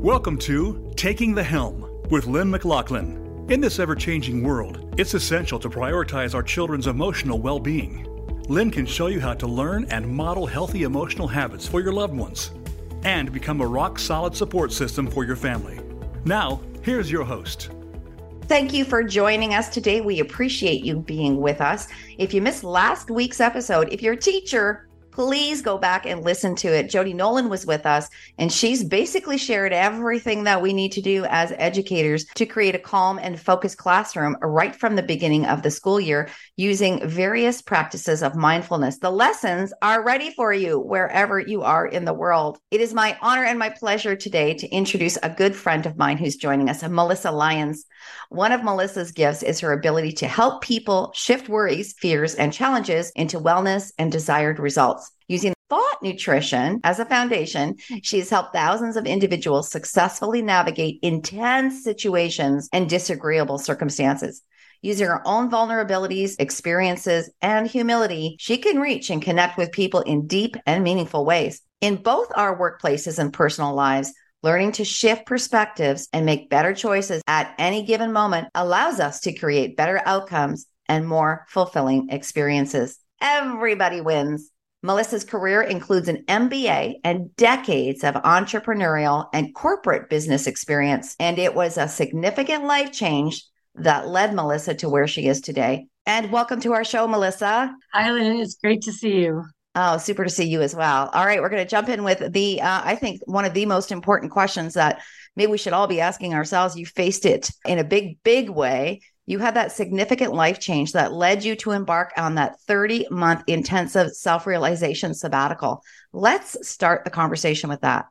Welcome to Taking the Helm with Lynn McLaughlin. In this ever changing world, it's essential to prioritize our children's emotional well being. Lynn can show you how to learn and model healthy emotional habits for your loved ones and become a rock solid support system for your family. Now, here's your host. Thank you for joining us today. We appreciate you being with us. If you missed last week's episode, if you're a teacher, please go back and listen to it. Jody Nolan was with us, and she's basically shared everything that we need to do as educators to create a calm and focused classroom right from the beginning of the school year using various practices of mindfulness. The lessons are ready for you wherever you are in the world. It is my honor and my pleasure today to introduce a good friend of mine who's joining us, Melissa Lyons. One of Melissa's gifts is her ability to help people shift worries, fears, and challenges into wellness and desired results. Using thought nutrition as a foundation, she has helped thousands of individuals successfully navigate intense situations and disagreeable circumstances. Using her own vulnerabilities, experiences, and humility, she can reach and connect with people in deep and meaningful ways. In both our workplaces and personal lives, Learning to shift perspectives and make better choices at any given moment allows us to create better outcomes and more fulfilling experiences. Everybody wins. Melissa's career includes an MBA and decades of entrepreneurial and corporate business experience, and it was a significant life change that led Melissa to where she is today. And welcome to our show, Melissa. Hi, Lynn. It's great to see you. Oh, super to see you as well. All right, we're going to jump in with the, uh, I think, one of the most important questions that maybe we should all be asking ourselves. You faced it in a big, big way. You had that significant life change that led you to embark on that 30 month intensive self realization sabbatical. Let's start the conversation with that.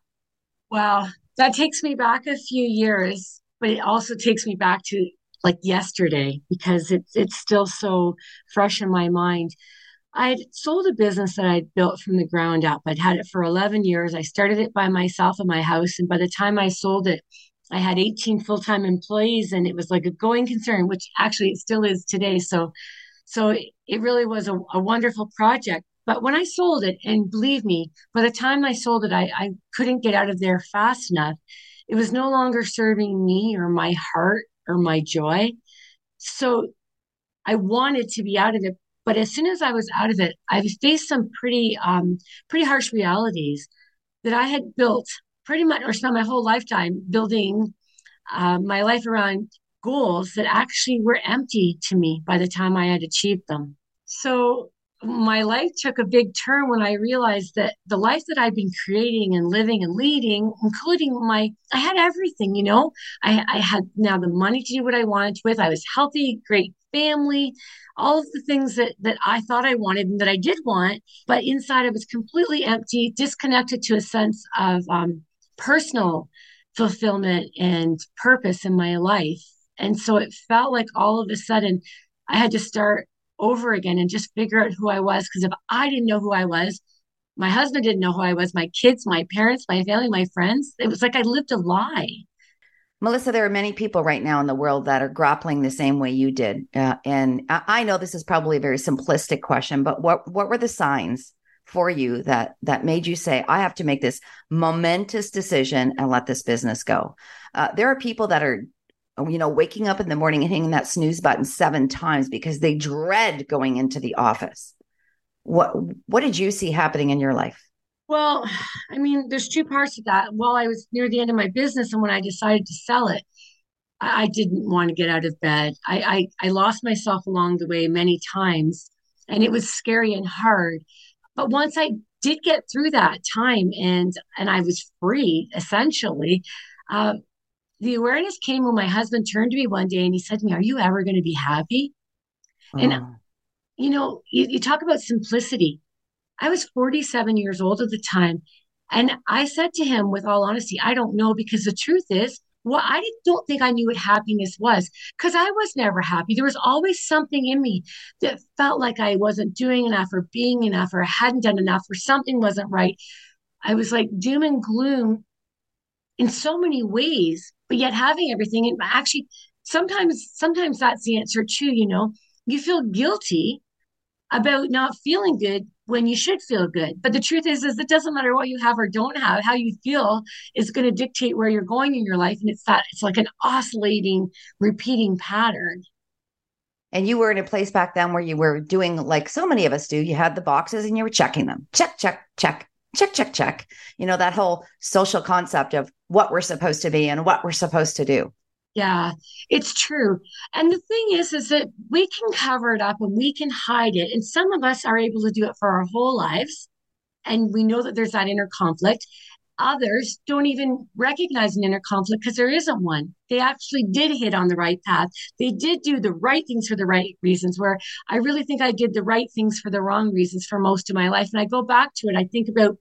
Wow, that takes me back a few years, but it also takes me back to like yesterday because it's it's still so fresh in my mind. I'd sold a business that I'd built from the ground up. I'd had it for 11 years. I started it by myself in my house. And by the time I sold it, I had 18 full-time employees and it was like a going concern, which actually it still is today. So, so it really was a, a wonderful project. But when I sold it, and believe me, by the time I sold it, I, I couldn't get out of there fast enough. It was no longer serving me or my heart or my joy. So I wanted to be out of it, but as soon as I was out of it, I faced some pretty um, pretty harsh realities that I had built pretty much or spent my whole lifetime building uh, my life around goals that actually were empty to me by the time I had achieved them. So my life took a big turn when I realized that the life that I've been creating and living and leading, including my, I had everything, you know, I, I had now the money to do what I wanted with. I was healthy, great family, all of the things that that I thought I wanted and that I did want, but inside I was completely empty, disconnected to a sense of um, personal fulfillment and purpose in my life. And so it felt like all of a sudden I had to start over again and just figure out who I was. Because if I didn't know who I was, my husband didn't know who I was, my kids, my parents, my family, my friends, it was like I lived a lie. Melissa, there are many people right now in the world that are grappling the same way you did, uh, and I know this is probably a very simplistic question, but what what were the signs for you that that made you say, "I have to make this momentous decision and let this business go"? Uh, there are people that are, you know, waking up in the morning and hitting that snooze button seven times because they dread going into the office. What what did you see happening in your life? Well, I mean, there's two parts to that. While I was near the end of my business and when I decided to sell it, I, I didn't want to get out of bed. I, I, I lost myself along the way many times, and it was scary and hard. But once I did get through that time and and I was free essentially, uh, the awareness came when my husband turned to me one day and he said to me, "Are you ever going to be happy?" And oh. you know, you, you talk about simplicity I was 47 years old at the time. And I said to him, with all honesty, I don't know, because the truth is, well, I don't think I knew what happiness was because I was never happy. There was always something in me that felt like I wasn't doing enough or being enough or I hadn't done enough or something wasn't right. I was like doom and gloom in so many ways, but yet having everything. And actually, sometimes, sometimes that's the answer too. You know, you feel guilty about not feeling good when you should feel good. But the truth is, is it doesn't matter what you have or don't have. How you feel is going to dictate where you're going in your life, and it's that it's like an oscillating, repeating pattern. And you were in a place back then where you were doing like so many of us do. You had the boxes and you were checking them. Check, check, check, check, check, check. You know, that whole social concept of what we're supposed to be and what we're supposed to do. Yeah, it's true. And the thing is, is that we can cover it up and we can hide it. And some of us are able to do it for our whole lives. And we know that there's that inner conflict. Others don't even recognize an inner conflict because there isn't one. They actually did hit on the right path. They did do the right things for the right reasons, where I really think I did the right things for the wrong reasons for most of my life. And I go back to it. I think about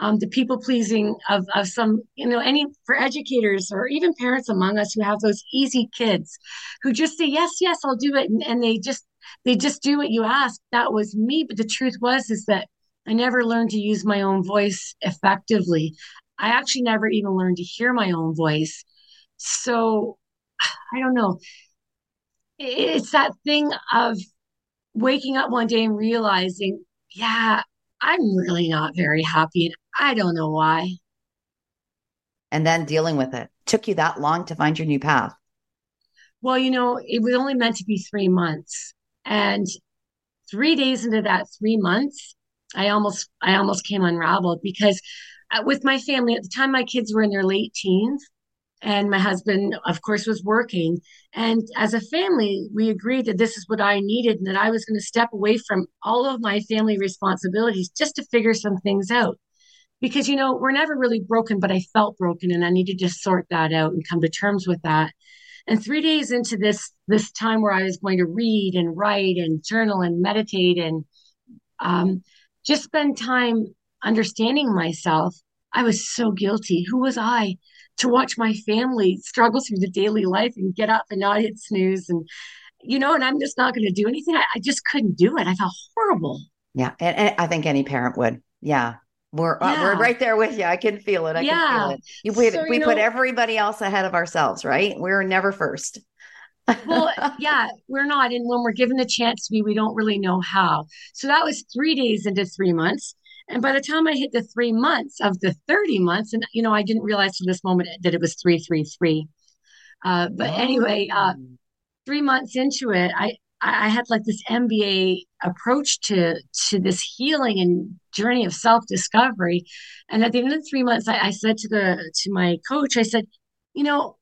um, the people pleasing of, of some, you know, any for educators or even parents among us who have those easy kids who just say, yes, yes, I'll do it. And, and they just, they just do what you ask. That was me. But the truth was, is that I never learned to use my own voice effectively. I actually never even learned to hear my own voice. So I don't know. It's that thing of waking up one day and realizing, yeah, I'm really not very happy. I don't know why. And then dealing with it. Took you that long to find your new path? Well, you know, it was only meant to be three months. And three days into that three months, I almost I almost came unraveled because uh, with my family at the time my kids were in their late teens and my husband of course was working and as a family we agreed that this is what i needed and that i was going to step away from all of my family responsibilities just to figure some things out because you know we're never really broken but i felt broken and i needed to sort that out and come to terms with that. And three days into this this time where i was going to read and write and journal and meditate and um, just spend time understanding myself i was so guilty. Who was i to watch my family struggle through the daily life and get up and not hit snooze and you know and i'm just not going to do anything? I, I, just couldn't do it. I felt horrible. Yeah and, and i think any parent would. Yeah we're yeah. uh, we're right there with you. I can feel it. I yeah. can feel it. You, we so, we know, put everybody else ahead of ourselves, right? We're never first. well, yeah, we're not. And when we're given the chance to be, we don't really know how. So that was three days into three months. And by the time I hit the three months of the 30 months, and you know, I didn't realize to this moment that it was 333. Uh, but oh. anyway, uh, three months into it, I, I had like this MBA approach to to this healing and journey of self discovery. And at the end of the three months, I, I said to the to my coach, I said, you know,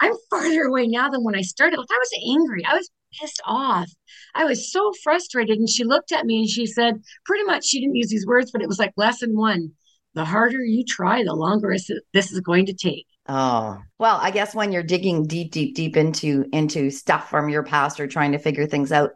I'm farther away now than when I started. Like I was angry. I was pissed off. I was so frustrated. And she looked at me and she said, pretty much, she didn't use these words, but it was like lesson one the harder you try, the longer this is going to take. Oh, well, I guess when you're digging deep, deep, deep into into stuff from your past or trying to figure things out,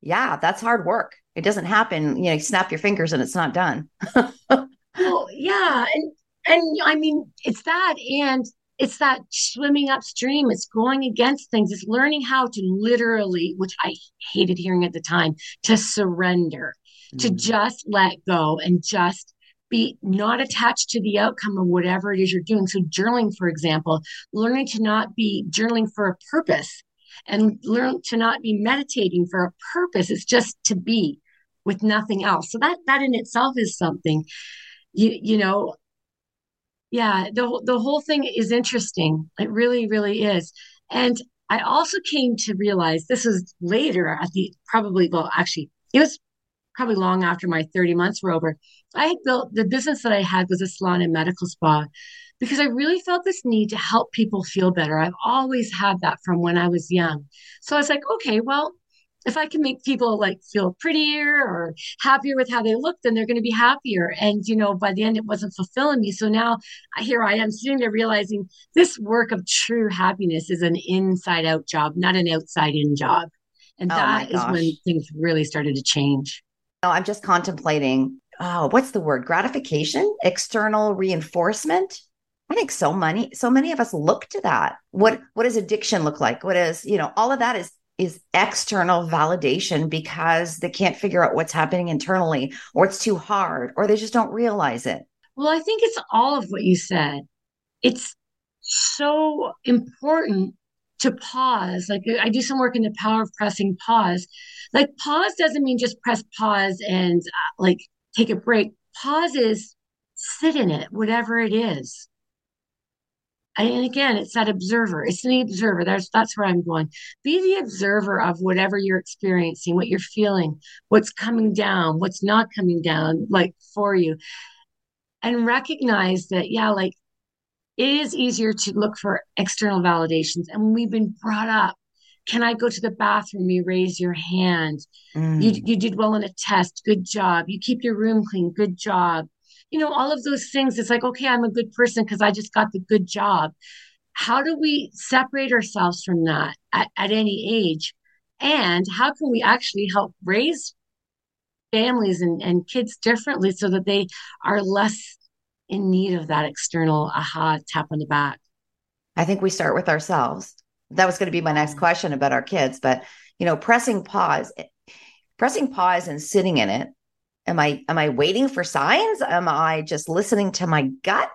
yeah, that's hard work. It doesn't happen, you know, you snap your fingers and it's not done. well, yeah. And and I mean, it's that and it's that swimming upstream it's going against things it's learning how to literally which i hated hearing at the time to surrender mm. to just let go and just be not attached to the outcome of whatever it is you're doing. So journaling for example learning to not be journaling for a purpose and learn to not be meditating for a purpose. It's just to be with nothing else. So that that in itself is something you you know yeah the, the whole thing is interesting. It really really is. And i also came to realize this was later at the probably well actually it was probably long after my 30 months were over i had built the business that i had was a salon and medical spa because i really felt this need to help people feel better i've always had that from when i was young so i was like okay well if I can make people like feel prettier or happier with how they look, then they're going to be happier. And, you know, by the end, it wasn't fulfilling me. So now here I am sitting there realizing this work of true happiness is an inside out job, not an outside in job. And oh that is when things really started to change. No, I'm just contemplating, oh, what's the word? Gratification, external reinforcement. I think so many, so many of us look to that. What what does addiction look like? What is, you know, all of that is is external validation because they can't figure out what's happening internally or it's too hard or they just don't realize it. Well, I think it's all of what you said. It's so important to pause. Like I do some work in the power of pressing pause. Like pause doesn't mean just press pause and uh, like take a break. pauses, sit in it, whatever it is. And again, it's that observer. It's the observer. That's that's where I'm going. Be the observer of whatever you're experiencing, what you're feeling, what's coming down, what's not coming down, like for you. And recognize that, yeah, like it is easier to look for external validations. And we've been brought up, can I go to the bathroom? You raise your hand. Mm. You, you did well in a test. Good job. You keep your room clean. Good job you know, all of those things. It's like, okay, I'm a good person because I just got the good job. How do we separate ourselves from that at, at any age? And how can we actually help raise families and, and kids differently so that they are less in need of that external aha tap on the back? I think we start with ourselves. That was going to be my next question about our kids, but you know, pressing pause, pressing pause and sitting in it am i am i waiting for signs? Am i just listening to my gut?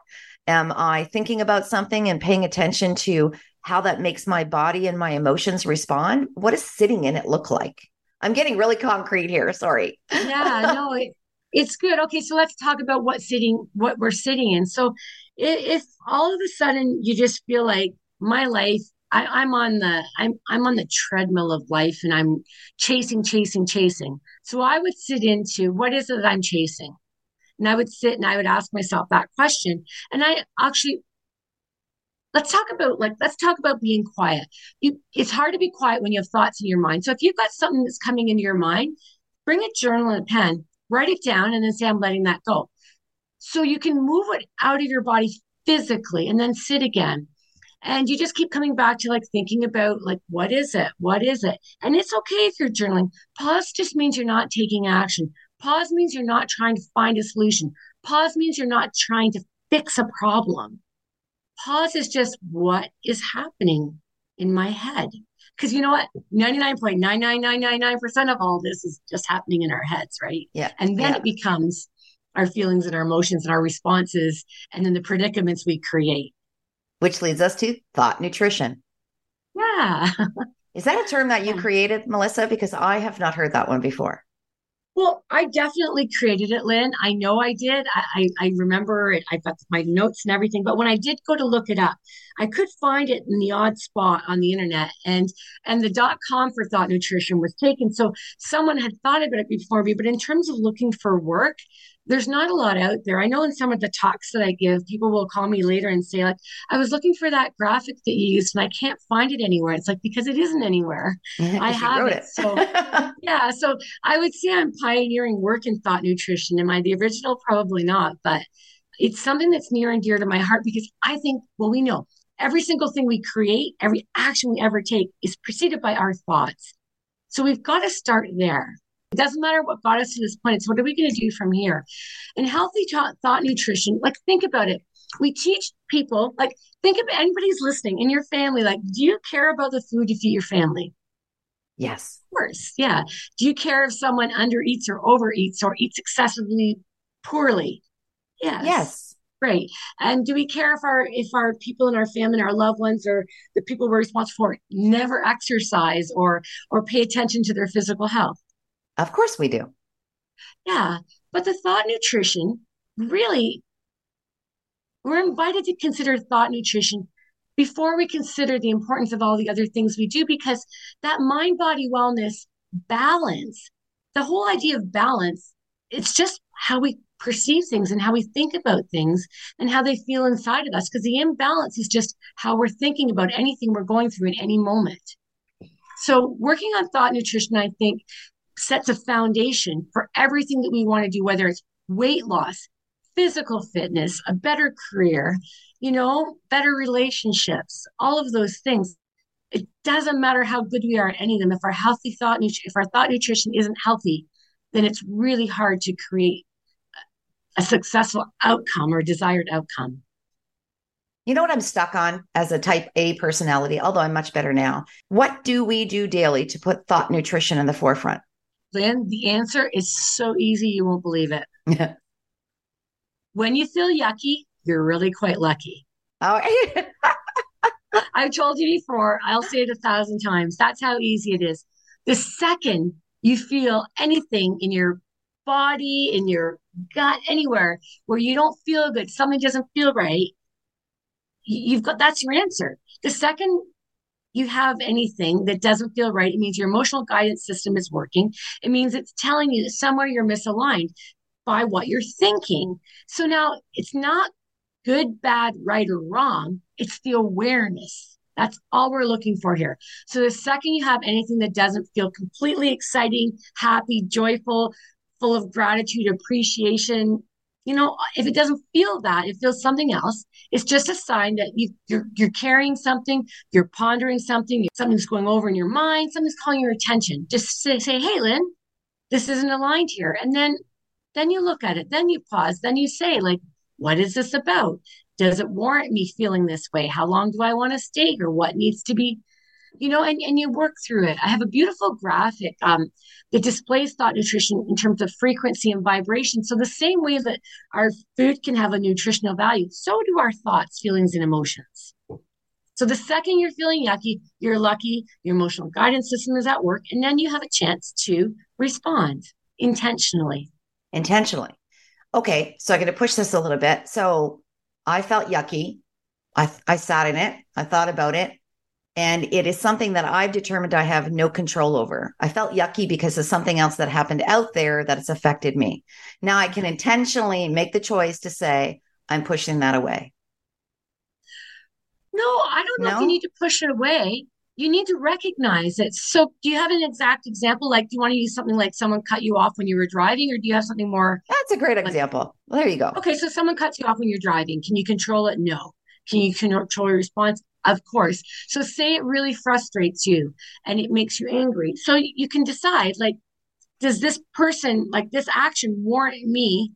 Am i thinking about something and paying attention to how that makes my body and my emotions respond? What does sitting in it look like? I'm getting really concrete here sorry. Yeah no it, it's good. Okay so let's talk about what sitting what we're sitting in. So if, if all of a sudden you just feel like my life I, am on the I'm I'm on the treadmill of life and I'm chasing, chasing, chasing. So I would sit into what is it that I'm chasing? And I would sit and I would ask myself that question. And I actually let's talk about like let's talk about being quiet. You it's hard to be quiet when you have thoughts in your mind. So if you've got something that's coming into your mind, bring a journal and a pen, write it down, and then say, I'm letting that go. So you can move it out of your body physically and then sit again and you just keep coming back to like thinking about like what is it? What is it? And it's okay if you're journaling. Pause just means you're not taking action. Pause means you're not trying to find a solution. Pause means you're not trying to fix a problem. Pause is just what is happening in my head. Because you know what? 99.99999% of all this is just happening in our heads right? Yeah. And then yeah. it becomes our feelings and our emotions and our responses and then the predicaments we create which leads us to thought nutrition. Yeah. Is that a term that you created, Melissa? Because I have not heard that one before. Well, I definitely created it, Lynn. I know I did. I, I, I, remember it. I've got my notes and everything. But when I did go to look it up, I could find it in the odd spot on the internet. And and the dot com for thought nutrition was taken. So someone had thought about it before me. But in terms of looking for work, there's not a lot out there. I know in some of the talks that I give, people will call me later and say, like, I was looking for that graphic that you used and I can't find it anywhere. It's like because it isn't anywhere. I have it. it. so yeah. So I would say I'm pioneering work in thought nutrition. Am I the original? Probably not, but it's something that's near and dear to my heart because I think, well, we know every single thing we create, every action we ever take is preceded by our thoughts. So we've got to start there. It doesn't matter what got us to this point. It's what are we going to do from here? And healthy thought nutrition, like think about it. We teach people, like think of anybody's listening in your family, like, do you care about the food you feed your family? Yes. Of course. Yeah. Do you care if someone undereats or overeats or eats excessively poorly? Yes. Yes. Great. And do we care if our if our people in our family, our loved ones, or the people we're responsible for never exercise or or pay attention to their physical health? Of course we do. Yeah. But the thought nutrition really, we're invited to consider thought nutrition before we consider the importance of all the other things we do, because that mind body wellness balance, the whole idea of balance, it's just how we perceive things and how we think about things and how they feel inside of us. Because the imbalance is just how we're thinking about anything we're going through in any moment. So, working on thought nutrition, I think, sets a foundation for everything that we want to do, whether it's weight loss, physical fitness, a better career, you know, better relationships, all of those things. It doesn't matter how good we are at any of them. If our healthy thought, if our thought nutrition isn't healthy, then it's really hard to create a successful outcome or desired outcome. You know what I'm stuck on as a type A personality, although I'm much better now? What do we do daily to put thought nutrition in the forefront? Lynn, the answer is so easy you won't believe it. when you feel yucky, you're really quite lucky. Oh, I've told you before, I'll say it a thousand times. That's how easy it is. The second you feel anything in your body, in your gut, anywhere where you don't feel good, something doesn't feel right, you've got that's your answer. The second you have anything that doesn't feel right, it means your emotional guidance system is working. It means it's telling you that somewhere you're misaligned by what you're thinking. So now it's not good, bad, right, or wrong. It's the awareness. That's all we're looking for here. So the second you have anything that doesn't feel completely exciting, happy, joyful, full of gratitude, appreciation, you know, if it doesn't feel that, it feels something else. It's just a sign that you, you're you're carrying something, you're pondering something, something's going over in your mind, something's calling your attention. Just say, say, "Hey, Lynn, this isn't aligned here," and then then you look at it, then you pause, then you say, like, "What is this about? Does it warrant me feeling this way? How long do I want to stay here? What needs to be you know, and, and you work through it. I have a beautiful graphic um, that displays thought nutrition in terms of frequency and vibration. So, the same way that our food can have a nutritional value, so do our thoughts, feelings, and emotions. So, the second you're feeling yucky, you're lucky, your emotional guidance system is at work, and then you have a chance to respond intentionally. Intentionally. Okay, so I'm going to push this a little bit. So, I felt yucky. I, I sat in it. I thought about it. And it is something that I've determined I have no control over. I felt yucky because of something else that happened out there that has affected me. Now I can intentionally make the choice to say, I'm pushing that away. No, I don't know no? if you need to push it away. You need to recognize it. So, do you have an exact example? Like, do you want to use something like someone cut you off when you were driving, or do you have something more? That's a great like, example. Well, there you go. Okay, so someone cuts you off when you're driving. Can you control it? No. Can you control your response? Of course. So say it really frustrates you and it makes you angry. So you can decide like, does this person, like this action warrant me?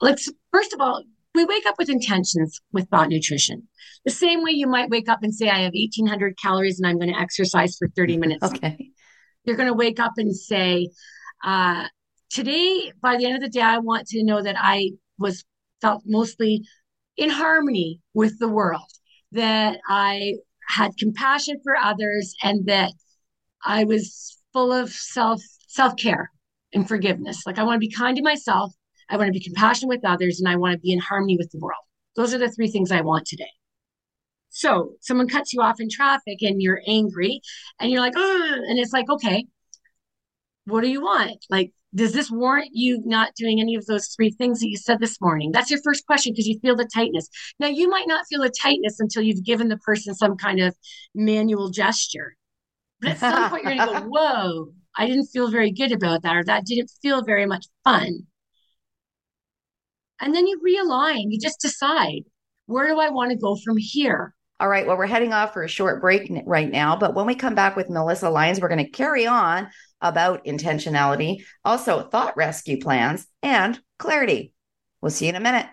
Like, first of all, we wake up with intentions with thought nutrition. The same way you might wake up and say, I have 1800 calories and I'm going to exercise for 30 minutes. okay. You're going to wake up and say, uh, today, by the end of the day, I want to know that I was felt mostly in harmony with the world that I had compassion for others and that I was full of self self care and forgiveness. Like I want to be kind to myself, I want to be compassionate with others, and I want to be in harmony with the world. Those are the three things I want today. So someone cuts you off in traffic and you're angry and you're like, oh, and it's like, okay, what do you want? Like, does this warrant you not doing any of those three things that you said this morning? That's your first question because you feel the tightness. Now, you might not feel the tightness until you've given the person some kind of manual gesture. But at some point, you're going to go, whoa, I didn't feel very good about that, or that didn't feel very much fun. And then you realign, you just decide, where do I want to go from here? All right. Well, we're heading off for a short break right now. But when we come back with Melissa Lyons, we're going to carry on about intentionality, also thought rescue plans, and clarity. We'll see you in a minute.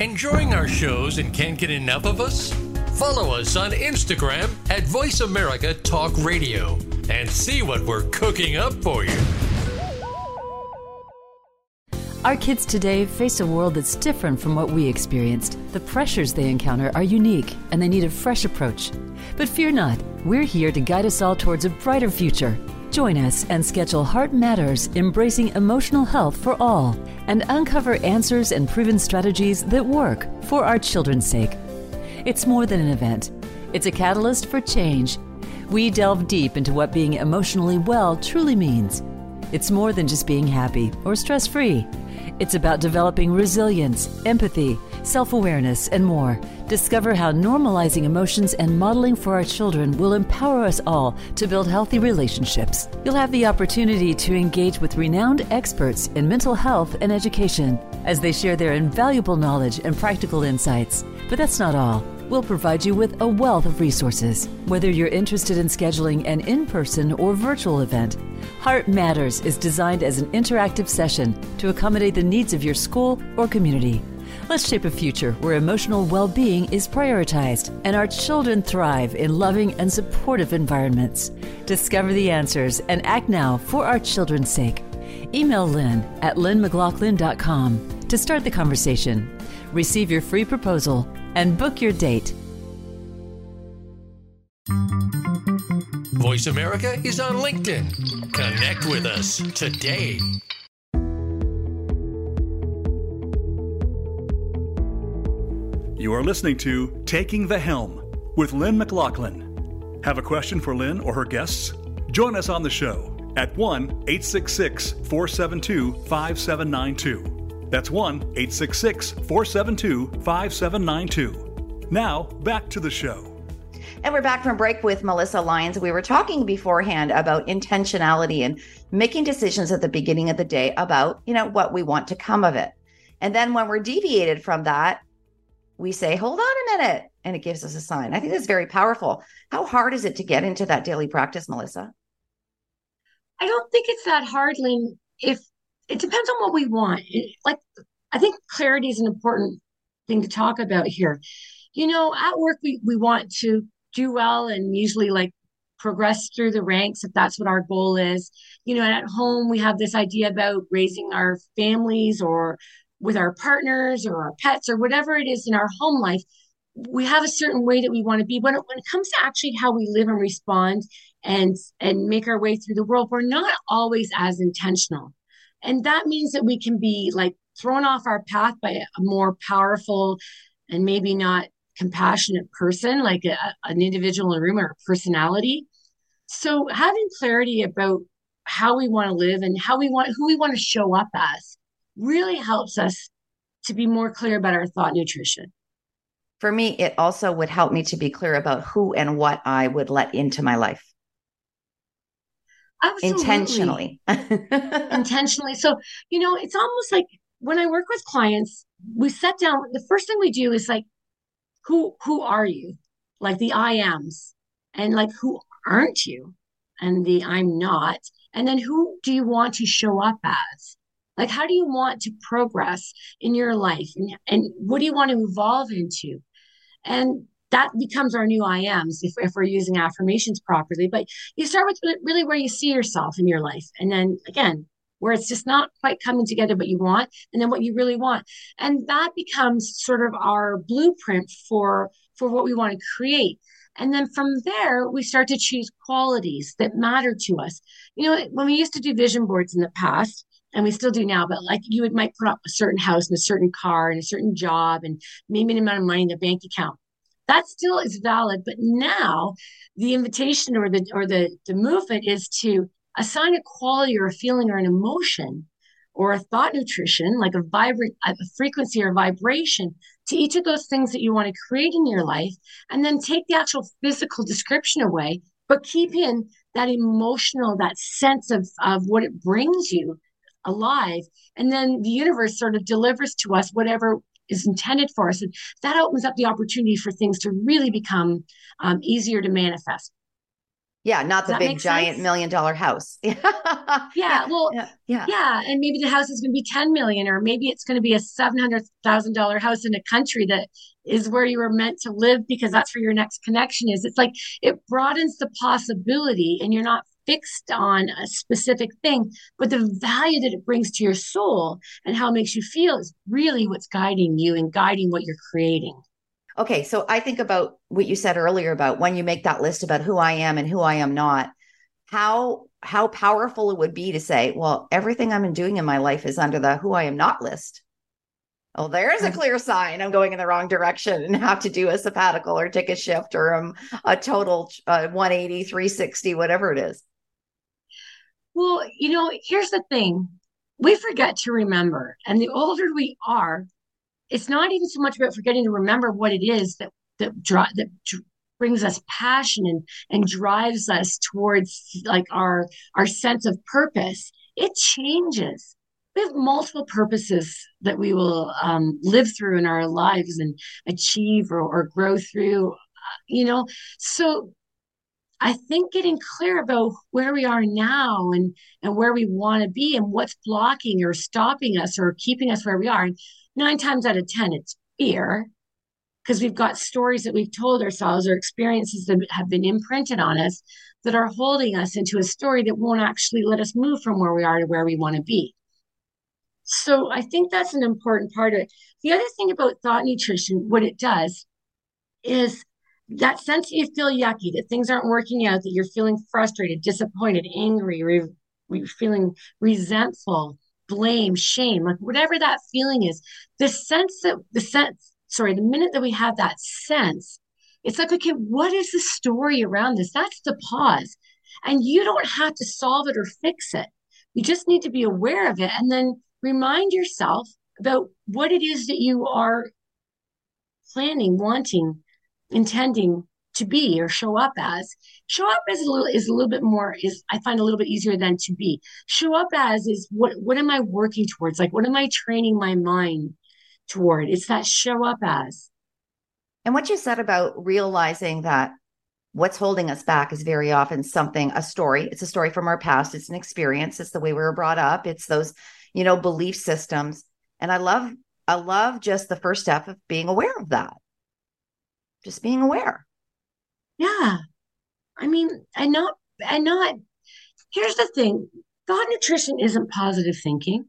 Enjoying our shows and can't get enough of us? Follow us on Instagram at Voice America Talk Radio and see what we're cooking up for you. Our kids today face a world that's different from what we experienced. The pressures they encounter are unique and they need a fresh approach. But fear not, we're here to guide us all towards a brighter future. Join us and schedule Heart Matters Embracing Emotional Health for All and uncover answers and proven strategies that work for our children's sake. It's more than an event, it's a catalyst for change. We delve deep into what being emotionally well truly means. It's more than just being happy or stress free. It's about developing resilience, empathy, self awareness, and more. Discover how normalizing emotions and modeling for our children will empower us all to build healthy relationships. You'll have the opportunity to engage with renowned experts in mental health and education as they share their invaluable knowledge and practical insights. But that's not all we'll provide you with a wealth of resources. Whether you're interested in scheduling an in person or virtual event, Heart Matters is designed as an interactive session to accommodate the needs of your school or community. Let's shape a future where emotional well being is prioritized and our children thrive in loving and supportive environments. Discover the answers and act now for our children's sake. Email Lynn at lynnmclaughlin.com to start the conversation. Receive your free proposal and book your date. Voice America is on LinkedIn. Connect with us today. You are listening to Taking the Helm with Lynn McLaughlin. Have a question for Lynn or her guests? Join us on the show at 1 866 472 5792. That's 1 866 472 5792. Now, back to the show. And we're back from break with Melissa Lyons. We were talking beforehand about intentionality and making decisions at the beginning of the day about, you know, what we want to come of it. And then when we're deviated from that, we say, hold on a minute, and it gives us a sign. I think that's very powerful. How hard is it to get into that daily practice, Melissa? I don't think it's that hard, Lynn. If it depends on what we want. It, like, I think clarity is an important thing to talk about here. You know, at work, we, we want to do well and usually like progress through the ranks if that's what our goal is. You know, and at home, we have this idea about raising our families or with our partners or our pets or whatever it is in our home life, we have a certain way that we want to be. It, when it comes to actually how we live and respond and and make our way through the world, we're not always as intentional. And that means that we can be like thrown off our path by a more powerful and maybe not compassionate person, like a, an individual in a room or a personality. So having clarity about how we want to live and how we want who we want to show up as really helps us to be more clear about our thought nutrition. For me, it also would help me to be clear about who and what I would let into my life. Absolutely. Intentionally. Intentionally. So, you know, it's almost like when I work with clients, we set down the first thing we do is like, who who are you? Like the I ams. And like who aren't you? And the I'm not. And then who do you want to show up as? Like, how do you want to progress in your life? And, and what do you want to evolve into? And that becomes our new I if, if we're using affirmations properly. But you start with really where you see yourself in your life. And then again, where it's just not quite coming together what you want, and then what you really want. And that becomes sort of our blueprint for for what we want to create. And then from there, we start to choose qualities that matter to us. You know, when we used to do vision boards in the past, and we still do now, but like you would might put up a certain house and a certain car and a certain job and maybe an amount of money in the bank account. That still is valid, but now the invitation or the or the the movement is to assign a quality or a feeling or an emotion or a thought nutrition, like a vibrant a frequency or vibration to each of those things that you want to create in your life, and then take the actual physical description away, but keep in that emotional, that sense of, of what it brings you alive. And then the universe sort of delivers to us whatever is intended for us. And that opens up the opportunity for things to really become um, easier to manifest. Yeah, not the big giant sense? million dollar house. yeah, well, yeah, yeah, yeah, and maybe the house is going to be ten million, or maybe it's going to be a seven hundred thousand dollar house in a country that is where you were meant to live because that's where your next connection is. It's like it broadens the possibility, and you're not fixed on a specific thing, but the value that it brings to your soul and how it makes you feel is really what's guiding you and guiding what you're creating. Okay, so I think about what you said earlier about when you make that list about who I am and who I am not, how how powerful it would be to say, well, everything I'm doing in my life is under the who I am not list. Oh, there's a clear sign I'm going in the wrong direction and have to do a sabbatical or take a shift or um, a total uh, 180, 360, whatever it is. Well, you know, here's the thing. We forget to remember. And the older we are, it's not even so much about forgetting to remember what it is that that, dri- that dr- brings us passion and and drives us towards like our our sense of purpose. It changes. We have multiple purposes that we will um, live through in our lives and achieve or, or grow through uh, you know? So I think getting clear about where we are now and and where we want to be and what's blocking or stopping us or keeping us where we are. nine times out of 10, it's fear because we've got stories that we've told ourselves or experiences that have been imprinted on us that are holding us into a story that won't actually let us move from where we are to where we want to be. So I think that's an important part of it. The other thing about thought nutrition, what it does is that sense you feel yucky, that things aren't working out, that you're feeling frustrated, disappointed, angry, re- you're feeling resentful, blame, shame, like whatever that feeling is, the sense that the sense, sorry, the minute that we have that sense, it's like, okay, what is the story around this? That's the pause. And you don't have to solve it or fix it. You just need to be aware of it and then remind yourself about what it is that you are planning, wanting, intending to be or show up as. Show up as a little is a little bit more is I find a little bit easier than to be. Show up as is what what am I working towards? Like what am I training my mind toward? It's that show up as. And what you said about realizing that what's holding us back is very often something a story it's a story from our past it's an experience it's the way we were brought up it's those you know belief systems and i love i love just the first step of being aware of that just being aware. Yeah. I mean and not and not here's the thing. Thought nutrition isn't positive thinking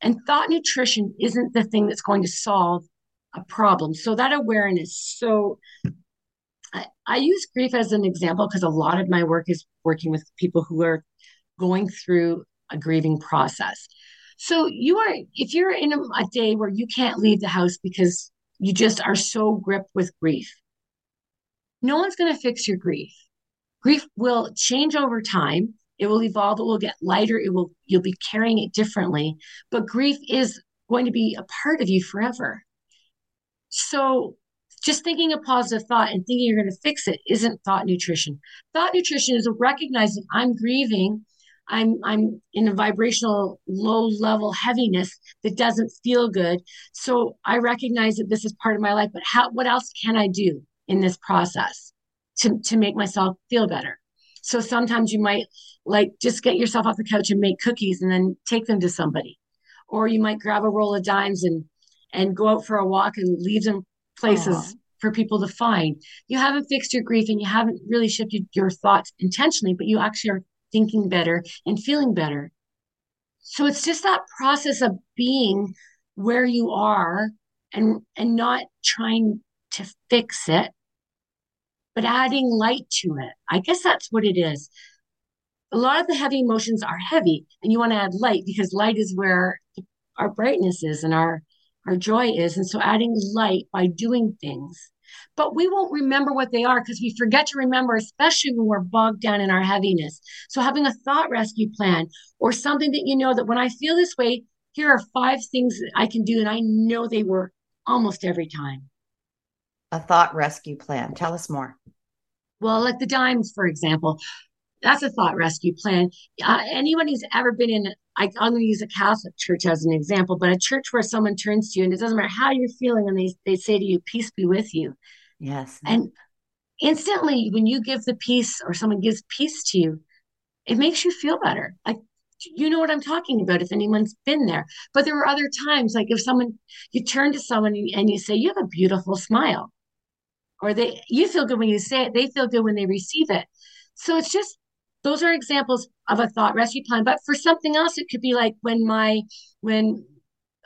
and thought nutrition isn't the thing that's going to solve a problem. So that awareness so I, I use grief as an example because a lot of my work is working with people who are going through a grieving process. So you are, if you're in a, a day where you can't leave the house because you just are so gripped with grief, no one's going to fix your grief. Grief will change over time. It will evolve. It will get lighter. It will, you'll be carrying it differently, but grief is going to be a part of you forever. So just thinking a positive thought and thinking you're going to fix it isn't thought nutrition. Thought nutrition is recognizing I'm grieving, I'm I'm in a vibrational low level heaviness that doesn't feel good. So I recognize that this is part of my life, but how what else can I do in this process to to make myself feel better? So sometimes you might like just get yourself off the couch and make cookies and then take them to somebody. Or you might grab a roll of dimes and and go out for a walk and leave them places Aww. for people to find. You haven't fixed your grief and you haven't really shifted your thoughts intentionally, but you actually are thinking better and feeling better. So it's just that process of being where you are and and not trying to fix it, but adding light to it. I guess that's what it is. A lot of the heavy emotions are heavy, and you want to add light because light is where our brightness is and our our joy is. And so adding light by doing things. But we won't remember what they are because we forget to remember, especially when we're bogged down in our heaviness. So having a thought rescue plan or something that you know that when I feel this way, here are five things that I can do. And I know they work almost every time. A thought rescue plan. Tell us more. Well, like the dimes, for example, that's a thought rescue plan. Uh, anyone who's ever been in I, am going to use a Catholic church as an example, but a church where someone turns to you and it doesn't matter how you're feeling, and they, they say to you, Peace be with you. Yes. And instantly, when you give the peace or someone gives peace to you, it makes you feel better. Like, you know what I'm talking about if anyone's been there. But there are other times, like if someone, you turn to someone and you say, You have a beautiful smile. Or they, you feel good when you say it, they feel good when they receive it. So it's just those are examples of a thought rescue plan. But for something else, it could be like when my when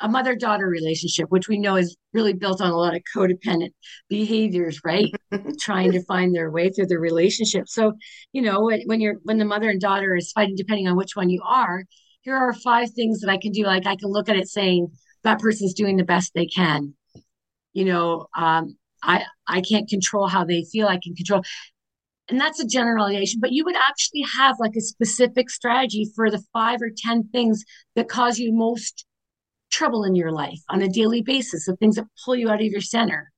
a mother daughter relationship, which we know is really built on a lot of codependent behaviors, right? Trying to find their way through the relationship. So, you know, when, when you're when the mother and daughter is fighting, depending on which one you are, here are five things that I can do. Like I can look at it saying that person's doing the best they can. You know, um, I I can't control how they feel. I can control and that's a generalization, but you would actually have like a specific strategy for the five or 10 things that cause you most trouble in your life on a daily basis, the things that pull you out of your center,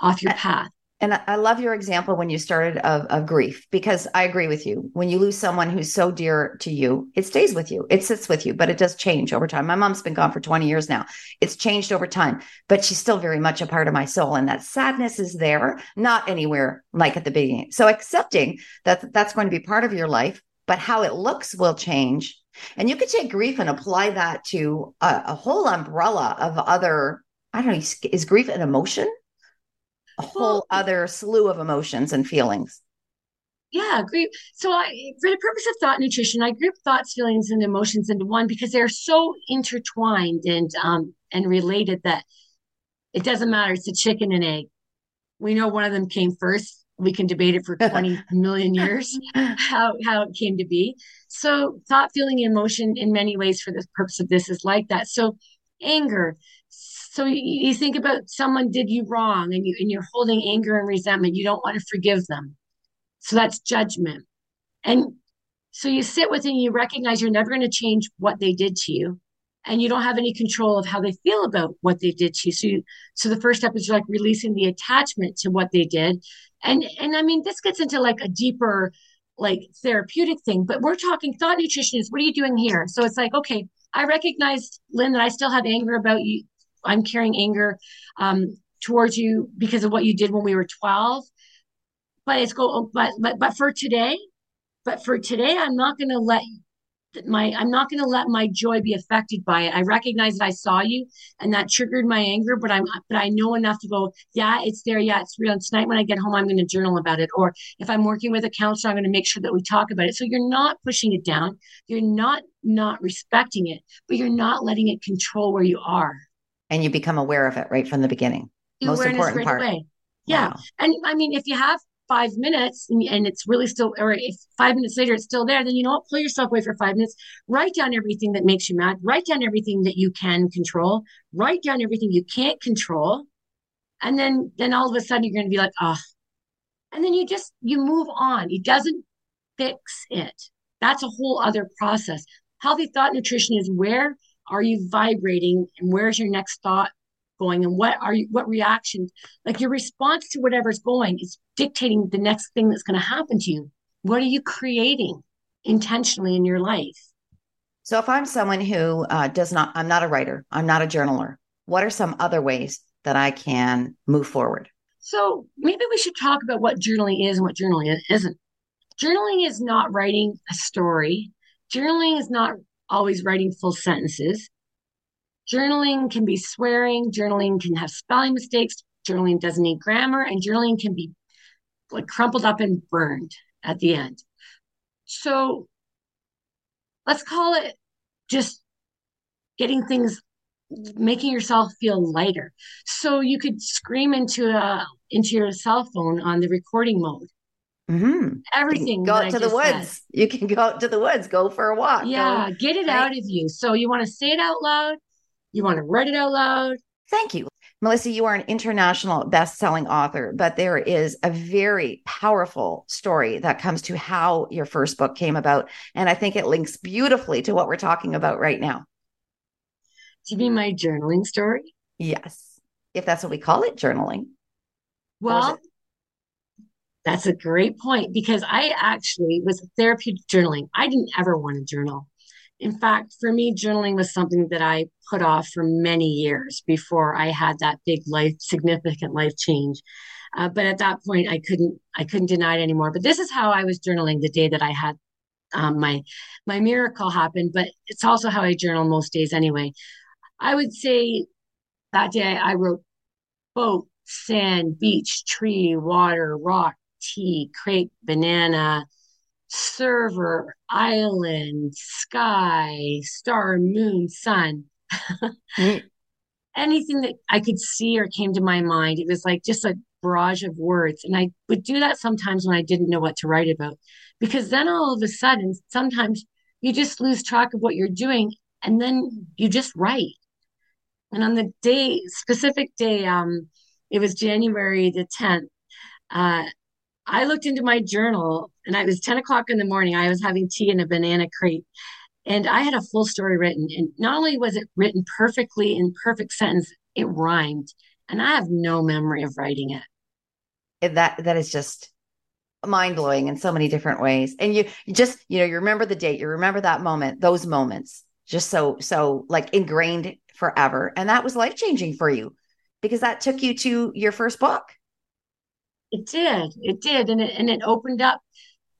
off your path. And I love your example when you started of, of grief because I agree with you. When you lose someone who's so dear to you, it stays with you, it sits with you, but it does change over time. My mom's been gone for 20 years now. It's changed over time, but she's still very much a part of my soul. And that sadness is there, not anywhere like at the beginning. So accepting that that's going to be part of your life, but how it looks will change. And you could take grief and apply that to a, a whole umbrella of other I don't know, is grief an emotion? A whole well, other slew of emotions and feelings. Yeah, grief. So I for the purpose of thought nutrition, I group thoughts, feelings, and emotions into one because they're so intertwined and um and related that it doesn't matter. It's a chicken and egg. We know one of them came first. We can debate it for 20 million years how how it came to be. So thought, feeling, emotion in many ways for the purpose of this is like that. So anger. So you, think about someone did you wrong and you and you're holding anger and resentment. You don't want to forgive them. So that's judgment. And so you sit with it and you recognize you're never going to change what they did to you. And you don't have any control of how they feel about what they did to you. So, you, so the first step is like releasing the attachment to what they did. And and I mean, this gets into like a deeper, like therapeutic thing. But we're talking thought nutritionists. What are you doing here? So it's like, okay, I recognize, Lynn, that I still have anger about you. I'm carrying anger um, towards you because of what you did when we were 12 but it's go but but but for today but for today i'm not going to let my i'm not going to let my joy be affected by it. I recognize that i saw you and that triggered my anger but i'm but i know enough to go yeah it's there yeah it's real. And tonight when i get home i'm going to journal about it. Or if i'm working with a counselor i'm going to make sure that we talk about it. So you're not pushing it down. You're not not respecting it but you're not letting it control where you are and you become aware of it right from the beginning the most important right part away. yeah wow. and i mean if you have five minutes and, and, it's really still, or if five minutes later it's still there, then you know what? Pull yourself away for five minutes. Write down everything that makes you mad. Write down everything that you can control. Write down everything you can't control. And then, then all of a sudden you're going to be like, oh, and then you just, you move on. It doesn't fix it. That's a whole other process. Healthy thought nutrition is where are you vibrating? And where's your next thought going? And what are you what reaction? Like your response to whatever's going is dictating the next thing that's going to happen to you. What are you creating intentionally in your life? So if i'm someone who uh, does not i'm not a writer i'm not a journaler what are some other ways that i can move forward? So maybe we should talk about what journaling is and what journaling isn't. Journaling is not writing a story. Journaling is not always writing full sentences. Journaling can be swearing, journaling can have spelling mistakes, journaling doesn't need grammar, and journaling can be like crumpled up and burned at the end. So let's call it just getting things making yourself feel lighter. So you could scream into a into your cell phone on the recording mode mm-hmm. everything go out to the woods said. you can go out to the woods go for a walk yeah go, get it right? out of you so you want to say it out loud you want to write it out loud. Thank you. Melissa, you are an international best-selling author, but there is a very powerful story that comes to how your first book came about, and I think it links beautifully to what we're talking about right now. You mean my journaling story? Yes, if that's what we call it, journaling. Well, that's a great point because I actually was therapeutic journaling. I didn't ever want to journal in fact, for me, journaling was something that I put off for many years before I had that big life, significant life change. Uh, but at that point, I couldn't, I couldn't deny it anymore. But this is how I was journaling the day that I had um, my my miracle happen. But it's also how I journal most days anyway. I would say that day I wrote boat, sand, beach, tree, water, rock, tea, crepe, banana, server, island, sky, star, moon, sun. mm. Anything that I could see or came to my mind, it was like just a barrage of words. And I would do that sometimes when I didn't know what to write about. Because then all of a sudden, sometimes you just lose track of what you're doing and then you just write. And on the day, specific day, um, it was January the 10th. Uh, I looked into my journal and it was 10 o'clock in the morning. I was having tea in a banana crate and I had a full story written. And not only was it written perfectly in perfect sentence, it rhymed. And I have no memory of writing it. That that is just mind blowing in so many different ways. And you, you just, you know, you remember the date, you remember that moment, those moments, just so, so like ingrained forever. And that was life changing for you because that took you to your first book. It did. It did. And it, and it opened up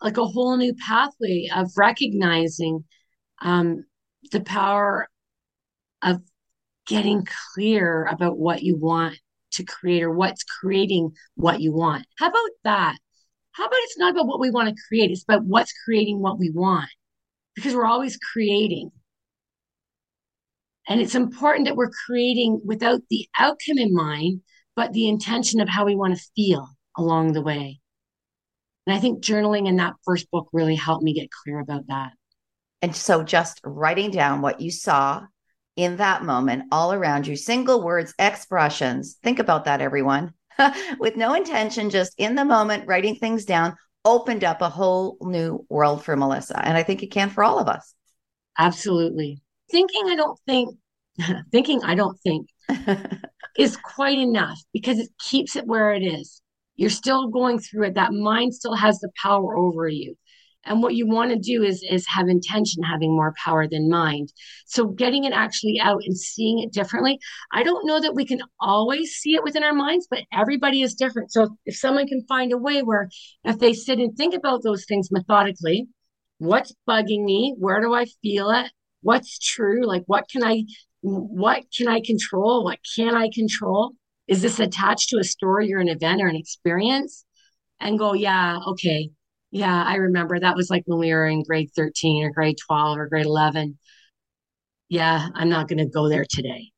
like a whole new pathway of recognizing um, the power of getting clear about what you want to create or what's creating what you want. How about that? How about it's not about what we want to create, it's about what's creating what we want because we're always creating. And it's important that we're creating without the outcome in mind, but the intention of how we want to feel along the way. And I think journaling in that first book really helped me get clear about that. And so just writing down what you saw in that moment all around you, single words, expressions. Think about that, everyone. With no intention, just in the moment, writing things down opened up a whole new world for Melissa. And I think it can for all of us. Absolutely. Thinking, I don't think, thinking, I don't think is quite enough because it keeps it where it is. You're still going through it. That mind still has the power over you. And what you want to do is, is have intention having more power than mind. So getting it actually out and seeing it differently. I don't know that we can always see it within our minds, but everybody is different. So if someone can find a way where if they sit and think about those things methodically, what's bugging me? Where do I feel it? What's true? Like what can I what can I control? What can I control? Is this uh-huh. attached to a story or an event or an experience? And go, yeah, okay, yeah, I remember that was like when we were in grade 13 or grade 12 or grade 11. Yeah, I'm not going to go there today.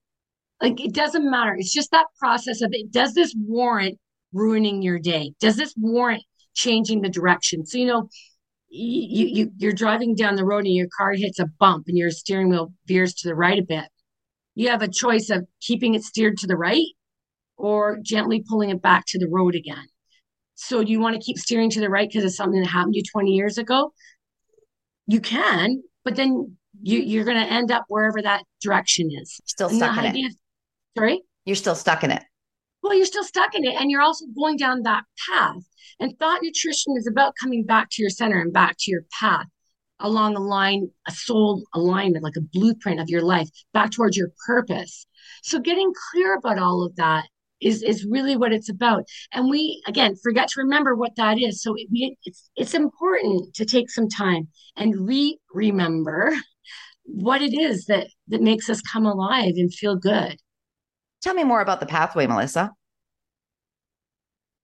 Like it doesn't matter. It's just that process of it. Does this warrant ruining your day? Does this warrant changing the direction? So, you know, you, you you're driving down the road and your car hits a bump and your steering wheel veers to the right a bit. You have a choice of keeping it steered to the right or gently pulling it back to the road again. So do you want to keep steering to the right because it's something that happened to you 20 years ago? You can, but then you, you're going to end up wherever that direction is. Still stuck in idea, it. Sorry? You're still stuck in it. Well, you're still stuck in it. And you're also going down that path. And thought nutrition is about coming back to your center and back to your path along a line, a soul alignment, like a blueprint of your life, back towards your purpose. So getting clear about all of that is is really what it's about. And we again forget to remember what that is. So we, it's it's important to take some time and re remember what it is that that makes us come alive and feel good. Tell me more about the pathway melissa.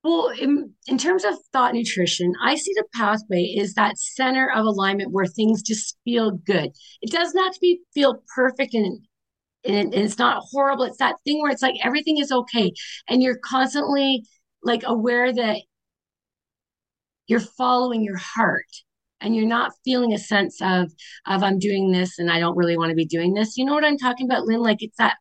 Well, in, in terms of thought nutrition, I see the pathway is that center of alignment where things just feel good. It doesn't have to be feel perfect and and, it's not horrible. It's that thing where it's like everything is okay. And you're constantly like aware that you're following your heart and you're not feeling a sense of of I'm doing this and I don't really want to be doing this. You know what I'm talking about, Lynn? Like it's that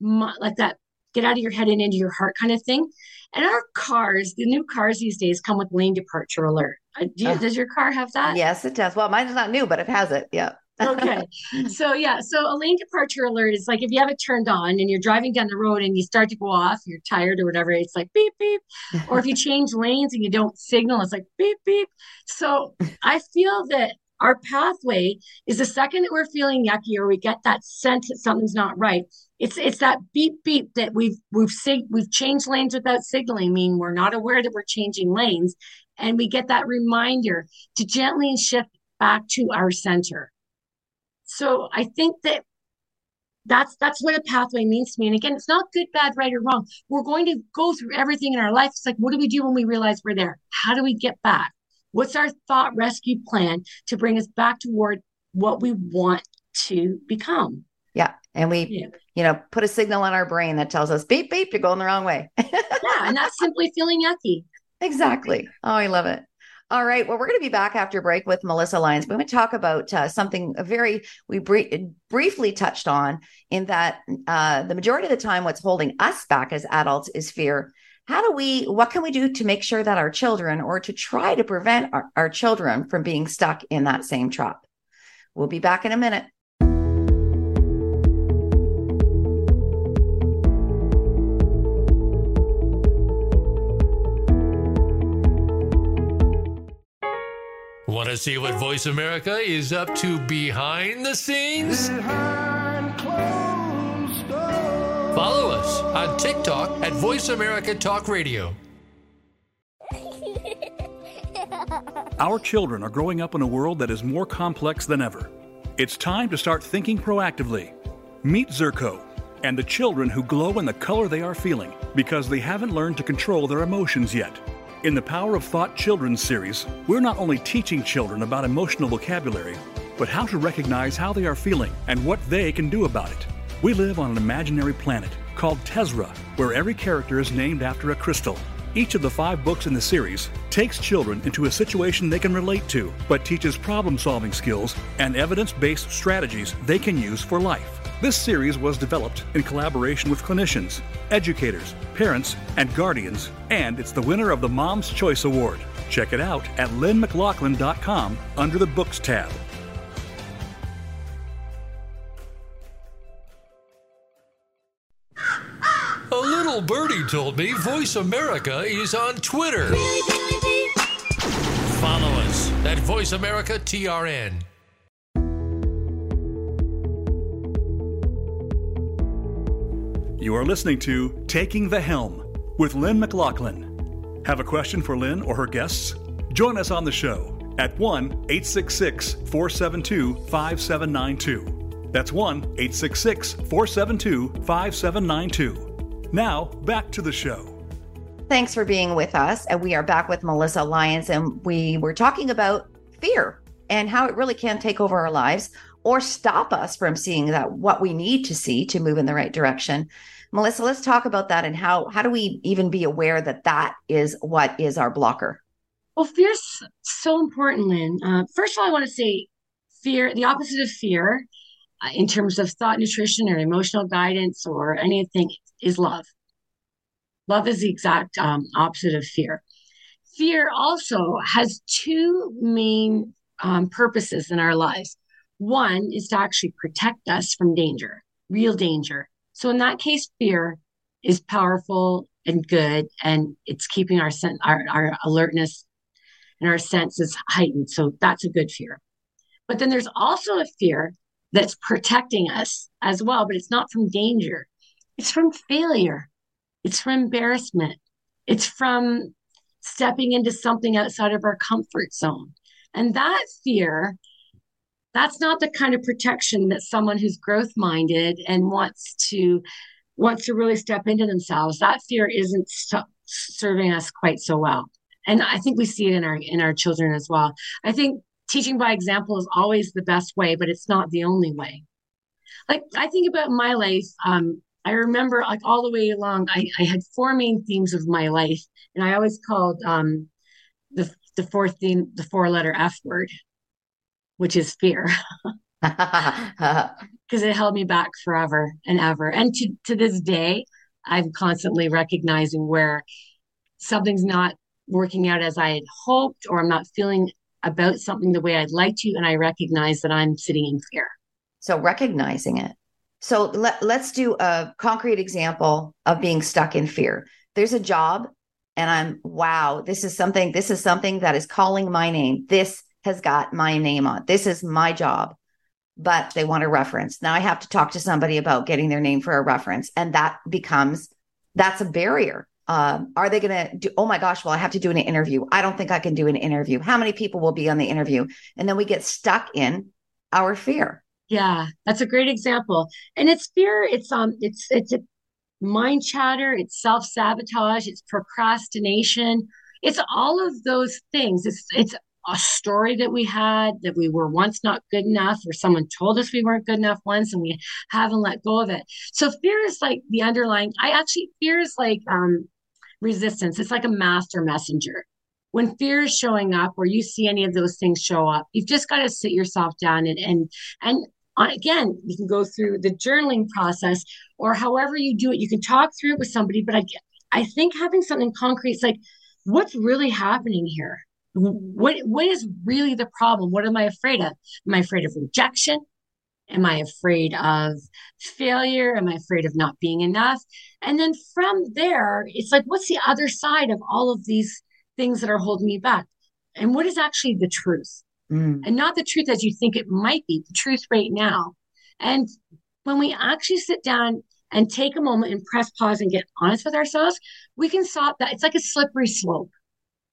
like that get out of your head and into your heart kind of thing. And our cars, the new cars these days come with lane departure alert. Uh, do you, does your car have that? Yes, it does. Well, mine is not new, but it has it. Yeah okay. So yeah, so a lane departure alert is like if you have it turned on and you're driving down the road and you start to go off, you're tired or whatever, it's like beep beep. Or if you change lanes and you don't signal, it's like beep beep. So I feel that our pathway is the second that we're feeling yucky or we get that sense that something's not right. It's it's that beep beep that we've we've sig- we've changed lanes without signaling, mean we're not aware that we're changing lanes, and we get that reminder to gently shift back to our center. So I think that that's that's what a pathway means to me. And again, it's not good, bad, right, or wrong. We're going to go through everything in our life. It's like, what do we do when we realize we're there? How do we get back? What's our thought rescue plan to bring us back toward what we want to become? Yeah. And we, yeah. you know, put a signal on our brain that tells us, beep, beep, you're going the wrong way. yeah. And that's simply feeling yucky. Exactly. Oh, I love it. All right. Well, we're going to be back after break with Melissa Lyons. We're going to talk about uh, something very we briefly touched on in that uh, the majority of the time, what's holding us back as adults is fear. How do we? What can we do to make sure that our children, or to try to prevent our, our children from being stuck in that same trap? We'll be back in a minute. To see what Voice America is up to behind the scenes? Behind Follow us on TikTok at Voice America Talk Radio. Our children are growing up in a world that is more complex than ever. It's time to start thinking proactively. Meet Zerko and the children who glow in the color they are feeling because they haven't learned to control their emotions yet. In the Power of Thought Children's series, we're not only teaching children about emotional vocabulary, but how to recognize how they are feeling and what they can do about it. We live on an imaginary planet called Tezra, where every character is named after a crystal. Each of the five books in the series takes children into a situation they can relate to, but teaches problem solving skills and evidence based strategies they can use for life. This series was developed in collaboration with clinicians, educators, parents, and guardians, and it's the winner of the Mom's Choice Award. Check it out at lynnmclaughlin.com under the Books tab. A little birdie told me Voice America is on Twitter. Follow us at Voice America TRN. You are listening to Taking the Helm with Lynn McLaughlin. Have a question for Lynn or her guests? Join us on the show at 1 866 472 5792. That's 1 866 472 5792. Now, back to the show. Thanks for being with us. And we are back with Melissa Lyons, and we were talking about fear and how it really can take over our lives or stop us from seeing that what we need to see to move in the right direction. Melissa, let's talk about that and how how do we even be aware that that is what is our blocker? Well, fear's so important, Lynn. Uh, first of all, I want to say fear, the opposite of fear, uh, in terms of thought nutrition or emotional guidance or anything, is love. Love is the exact um, opposite of fear. Fear also has two main um, purposes in our lives. One is to actually protect us from danger, real danger. So in that case, fear is powerful and good, and it's keeping our sen- our, our alertness and our senses heightened. So that's a good fear. But then there's also a fear that's protecting us as well, but it's not from danger. It's from failure. It's from embarrassment. It's from stepping into something outside of our comfort zone. And that fear that's not the kind of protection that someone who's growth minded and wants to wants to really step into themselves that fear isn't serving us quite so well. And i think we see it in our in our children as well. I think teaching by example is always the best way but it's not the only way. Like i think about my life um i remember like all the way along i, I had four main themes of my life and i always called um the the fourth theme the four letter f word which is fear. Because it held me back forever and ever. And to, to this day, I'm constantly recognizing where something's not working out as I had hoped, or I'm not feeling about something the way I'd like to. And I recognize that I'm sitting in fear. So recognizing it. So let, let's do a concrete example of being stuck in fear. There's a job and I'm wow, this is something this is something that is calling my name. This has got my name on. This is my job, but they want a reference. Now I have to talk to somebody about getting their name for a reference, and that becomes that's a barrier. Um, are they going to do? Oh my gosh! Well, I have to do an interview. I don't think I can do an interview. How many people will be on the interview? And then we get stuck in our fear. Yeah, that's a great example. And it's fear. It's um, it's it's a mind chatter. It's self sabotage. It's procrastination. It's all of those things. It's it's a story that we had that we were once not good enough or someone told us we weren't good enough once and we haven't let go of it. So fear is like the underlying i actually fear is like um resistance. It's like a master messenger. When fear is showing up or you see any of those things show up you've just got to sit yourself down and and and again you can go through the journaling process or however you do it. You can talk through it with somebody but i i think having something concrete is like what's really happening here what what is really the problem? What am i afraid of? Am i afraid of rejection? Am i afraid of failure? Am i afraid of not being enough? And then from there it's like what's the other side of all of these things that are holding me back? And what is actually the truth? Mm. and not the truth as you think it might be the truth right now. And when we actually sit down and take a moment and press pause and get honest with ourselves we can stop that. It's like a slippery slope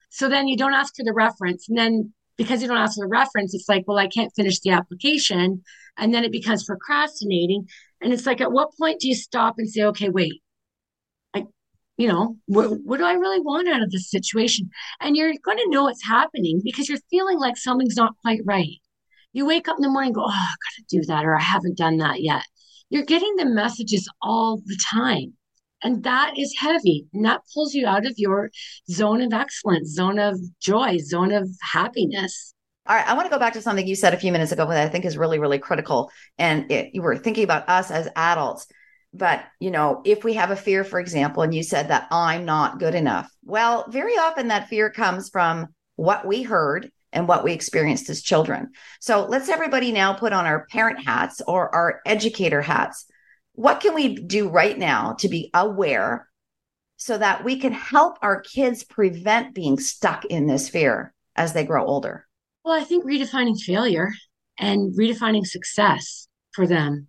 so then you don't ask for the reference. And then because you don't ask for the reference, it's like, well, I can't finish the application. And then it becomes procrastinating. And it's like, at what point do you stop and say, okay, wait, I, you know, what, what do I really want out of this situation? And you're going to know it's happening because you're feeling like something's not quite right. You wake up in the morning go, oh, I got to do that, or I haven't done that yet. You're getting the messages all the time. And that is heavy. And that pulls you out of your zone of excellence, zone of joy, zone of happiness. All right, I want to go back to something you said a few minutes ago that I think is really, really critical. And it, you were thinking about us as adults. But, you know, if we have a fear, for example, and you said that I'm not good enough, well, very often that fear comes from what we heard and what we experienced as children. So let's everybody now put on our parent hats or our educator hats. What can we do right now to be aware so that we can help our kids prevent being stuck in this fear as they grow older? Well, I think redefining failure and redefining success for them.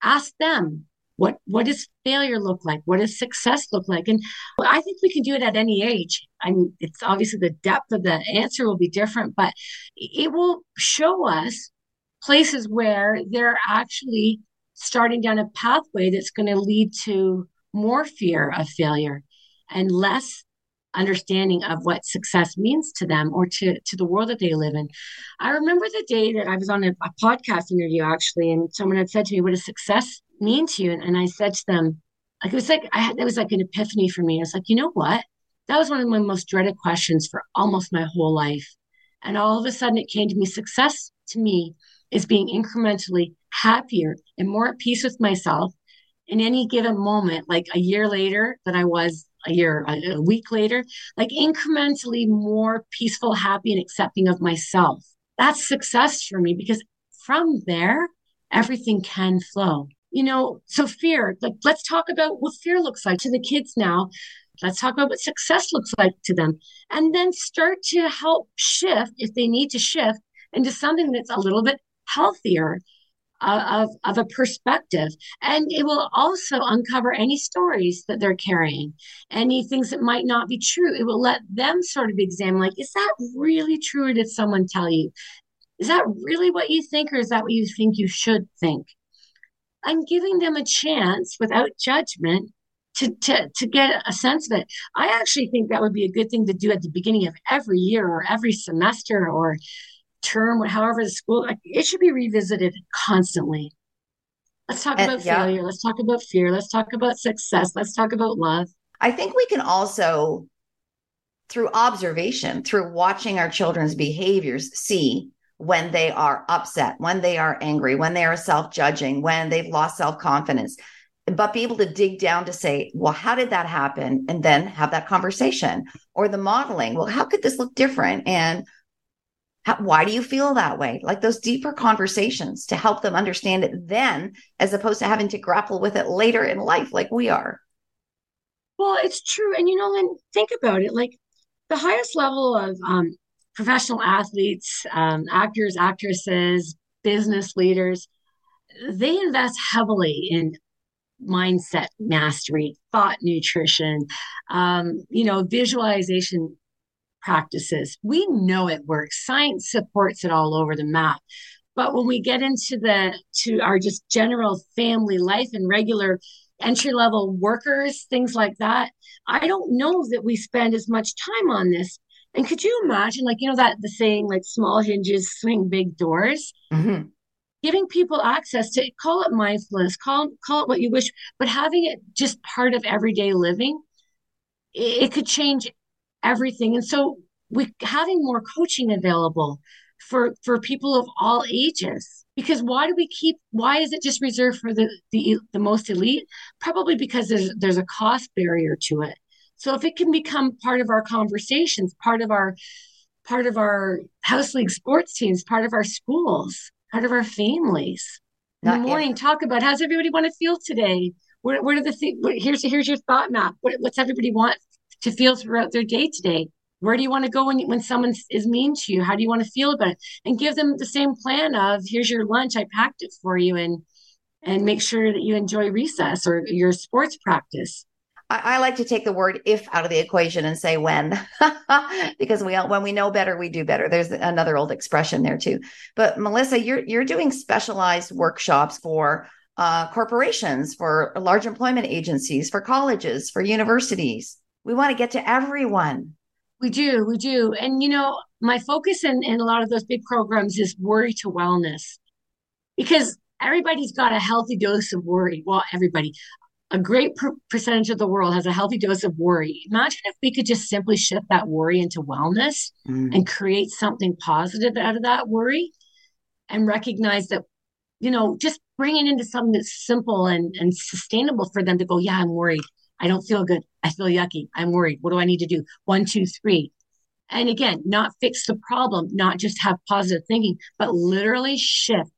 Ask them what what does failure look like? What does success look like? And I think we can do it at any age. I mean, it's obviously the depth of the answer will be different, but it will show us places where they're actually starting down a pathway that's going to lead to more fear of failure and less understanding of what success means to them or to, to the world that they live in. I remember the day that I was on a, a podcast interview actually, and someone had said to me, What does success mean to you? And, and I said to them, like it was like I had it was like an epiphany for me. I was like, you know what? That was one of my most dreaded questions for almost my whole life. And all of a sudden it came to me, success to me is being incrementally happier and more at peace with myself in any given moment, like a year later than I was a year, a, week later, like incrementally more peaceful, happy, and accepting of myself. That's success for me because from there, everything can flow. You know, so fear, like let's talk about what fear looks like to the kids now. Let's talk about what success looks like to them. And then start to help shift if they need to shift into something that's a little bit healthier uh, of, of a perspective. And it will also uncover any stories that they're carrying, any things that might not be true. It will let them sort of examine, like, is that really true or did someone tell you? Is that really what you think or is that what you think you should think? I'm giving them a chance without judgment to, to, to get a sense of it. I actually think that would be a good thing to do at the beginning of every year or every semester or term, however the school, it should be revisited constantly. Let's talk and, about yeah. failure. Let's talk about fear. Let's talk about success. Let's talk about love. I think we can also, through observation, through watching our children's behaviors, see when they are upset, when they are angry, when they are self judging, when they've lost self confidence, but be able to dig down to say, well, how did that happen? And then have that conversation or the modeling. Well, how could this look different? And how, why do you feel that way? Like those deeper conversations to help them understand it then, as opposed to having to grapple with it later in life, like we are. Well, it's true. And, you know, then think about it like the highest level of um, professional athletes, um, actors, actresses, business leaders, they invest heavily in mindset mastery, thought nutrition, um, you know, visualization practices. We know it works. Science supports it all over the map. But when we get into the to our just general family life and regular entry level workers, things like that, I don't know that we spend as much time on this. And could you imagine, like, you know, that the saying, like, small hinges swing big doors? Mm-hmm. Giving people access to call it mindfulness, call, call it what you wish, but having it just part of everyday living, it, it could change everything. And so we having more coaching available for for people of all ages because why do we keep why is it just reserved for the the, the most elite? Probably because there's there's a cost barrier to it. So if it can become part of our conversations part of our part of our house league sports teams part of our schools part of our families. In the morning. talk about how's everybody want to feel today? What, what are the things here's here's your thought map. What, what's everybody want to feel throughout their day today where do you want to go when when someone is mean to you how do you want to feel about it and give them the same plan of here's your lunch i packed it for you and and make sure that you enjoy recess or your sports practice I, I like to take the word if out of the equation and say when, because we when we know better, we do better. There's another old expression there too. But Melissa, you're you're doing specialized workshops for uh, corporations, for large employment agencies, for colleges, for universities. We want to get to everyone. We do, we do. And, you know, my focus in, in a lot of those big programs is worry to wellness because everybody's got a healthy dose of worry. Well, everybody, a great per- percentage of the world has a healthy dose of worry. Imagine if we could just simply shift that worry into wellness mm. and create something positive out of that worry and recognize that, you know, just bring it into something that's simple and, and sustainable for them to go, yeah, I'm worried. I don't feel good. I feel yucky. I'm worried. What do I need to do? One, two, three. And again, not fix the problem, not just have positive thinking, but literally shift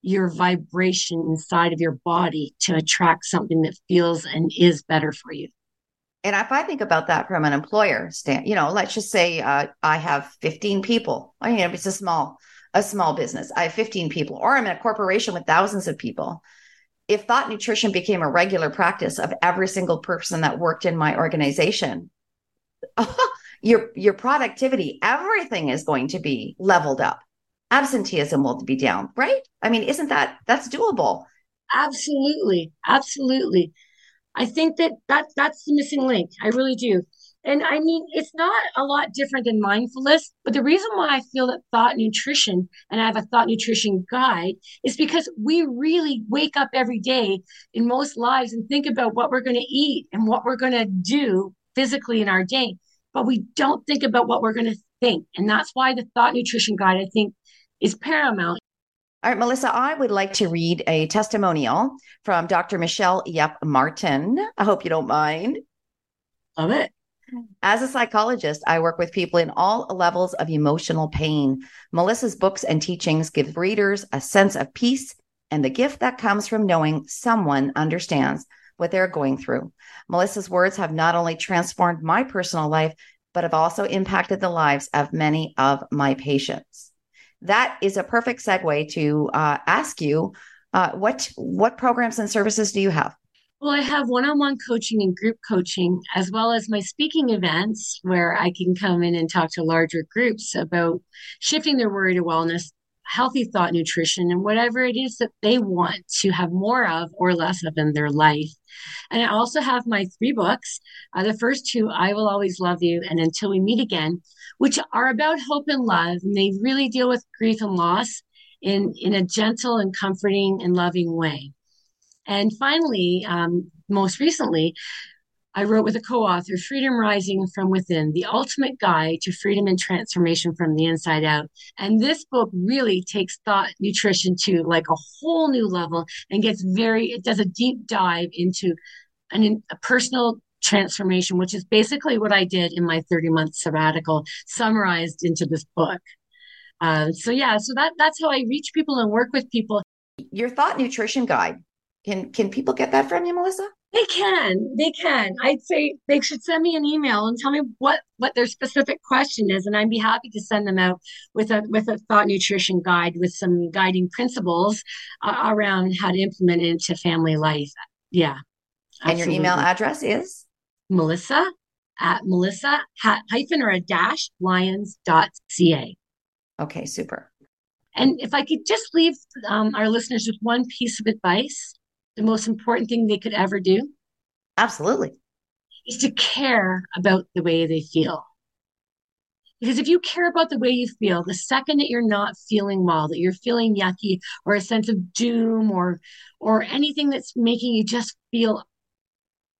your vibration inside of your body to attract something that feels and is better for you. And if I think about that from an employer stand, you know, let's just say uh, I have 15 people. I mean, it's a small, a small business. I have 15 people, or I'm in a corporation with thousands of people. If thought nutrition became a regular practice of every single person that worked in my organization, your your productivity, everything is going to be leveled up absenteeism will be down, right? I mean, isn't that that's doable? Absolutely, absolutely. I think that that that's the missing link. I really do. And I mean, it's not a lot different than mindfulness, but the reason why I feel that thought nutrition and I have a thought nutrition guide is because we really wake up every day in most lives and think about what we're going to eat and what we're going to do physically in our day, but we don't think about what we're going to think. And that's why the thought nutrition guide, I think, is paramount. All right, Melissa, I would like to read a testimonial from Dr. Michelle Yep Martin. I hope you don't mind. Love it. As a psychologist, I work with people in all levels of emotional pain. Melissa's books and teachings give readers a sense of peace and the gift that comes from knowing someone understands what they're going through. Melissa's words have not only transformed my personal life, but have also impacted the lives of many of my patients that is a perfect segue to uh, ask you uh, what what programs and services do you have? Well, I have one-on-one coaching and group coaching, as well as my speaking events where I can come in and talk to larger groups about shifting their worry to wellness, healthy thought nutrition, and whatever it is that they want to have more of or less of in their life. And I also have my three books. Uh, the first two, I Will Always Love You and Until We Meet Again, which are about hope and love. And they really deal with grief and loss in, in a gentle and comforting and loving way. And finally, um, most recently, I wrote with a co author, Freedom Rising from Within, the ultimate guide to freedom and transformation from the inside out. And this book really takes thought nutrition to like a whole new level and gets very, it does a deep dive into an, a personal transformation, which is basically what I did in my 30 month sabbatical, summarized into this book. Uh, so yeah, so that that's how I reach people and work with people. Your thought nutrition guide. Can can people get that from you, Melissa? They can. They can. I'd say they should send me an email and tell me what what their specific question is, and I'd be happy to send them out with a with a thought nutrition guide with some guiding principles uh, around how to implement it into family life. Yeah. Absolutely. And your email address is Melissa at Melissa hyphen or a dash lyons.ca. Okay, super. And if I could just leave um, our listeners with one piece of advice, the most important thing they could ever do? Absolutely. Is to care about the way they feel. Because if you care about the way you feel, the second that you're not feeling well, that you're feeling yucky or a sense of doom or or anything that's making you just feel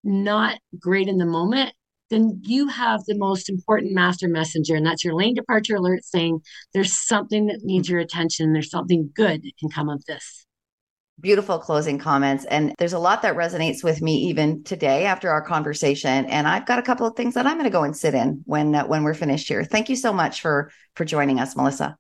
not great in the moment, then you have the most important master messenger, and that's your lane departure alert saying there's something that needs your attention. There's something good that can come of this beautiful closing comments. And there's a lot that resonates with me even today after our conversation. And i've got a couple of things that i'm going to go and sit in when uh, when we're finished here. Thank you so much for for joining us melissa.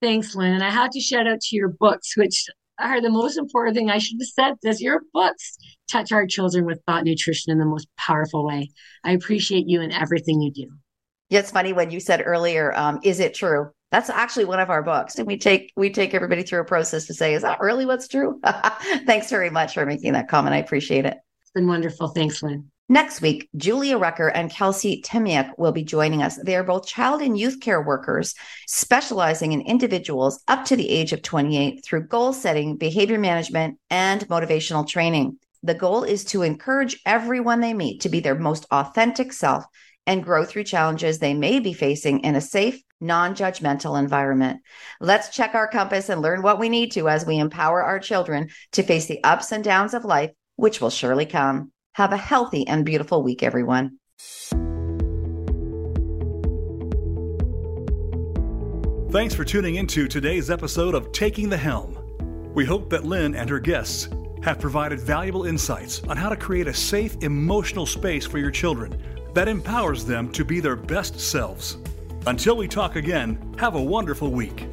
Thanks lynn. And i have to shout out to your books which are the most important thing i should have said this your books touch our children with thought nutrition in the most powerful way. I appreciate you and everything you do. Yeah, it's funny when you said earlier, um, is it true? That's actually one of our books. And we take we take everybody through a process to say, is that really what's true? Thanks very much for making that comment. I appreciate it. It's been wonderful. Thanks, Lynn. Next week, Julia Rucker and Kelsey Timiak will be joining us. They are both child and youth care workers specializing in individuals up to the age of 28 through goal setting, behavior management, and motivational training. The goal is to encourage everyone they meet to be their most authentic self and grow through challenges they may be facing in a safe, non judgmental environment. Let's check our compass and learn what we need to as we empower our children to face the ups and downs of life, which will surely come. Have a healthy and beautiful week, everyone. Thanks for tuning into today's episode of Taking the Helm. We hope that Lynn and her guests have provided valuable insights on how to create a safe emotional space for your children that empowers them to be their best selves. Until we talk again, have a wonderful week.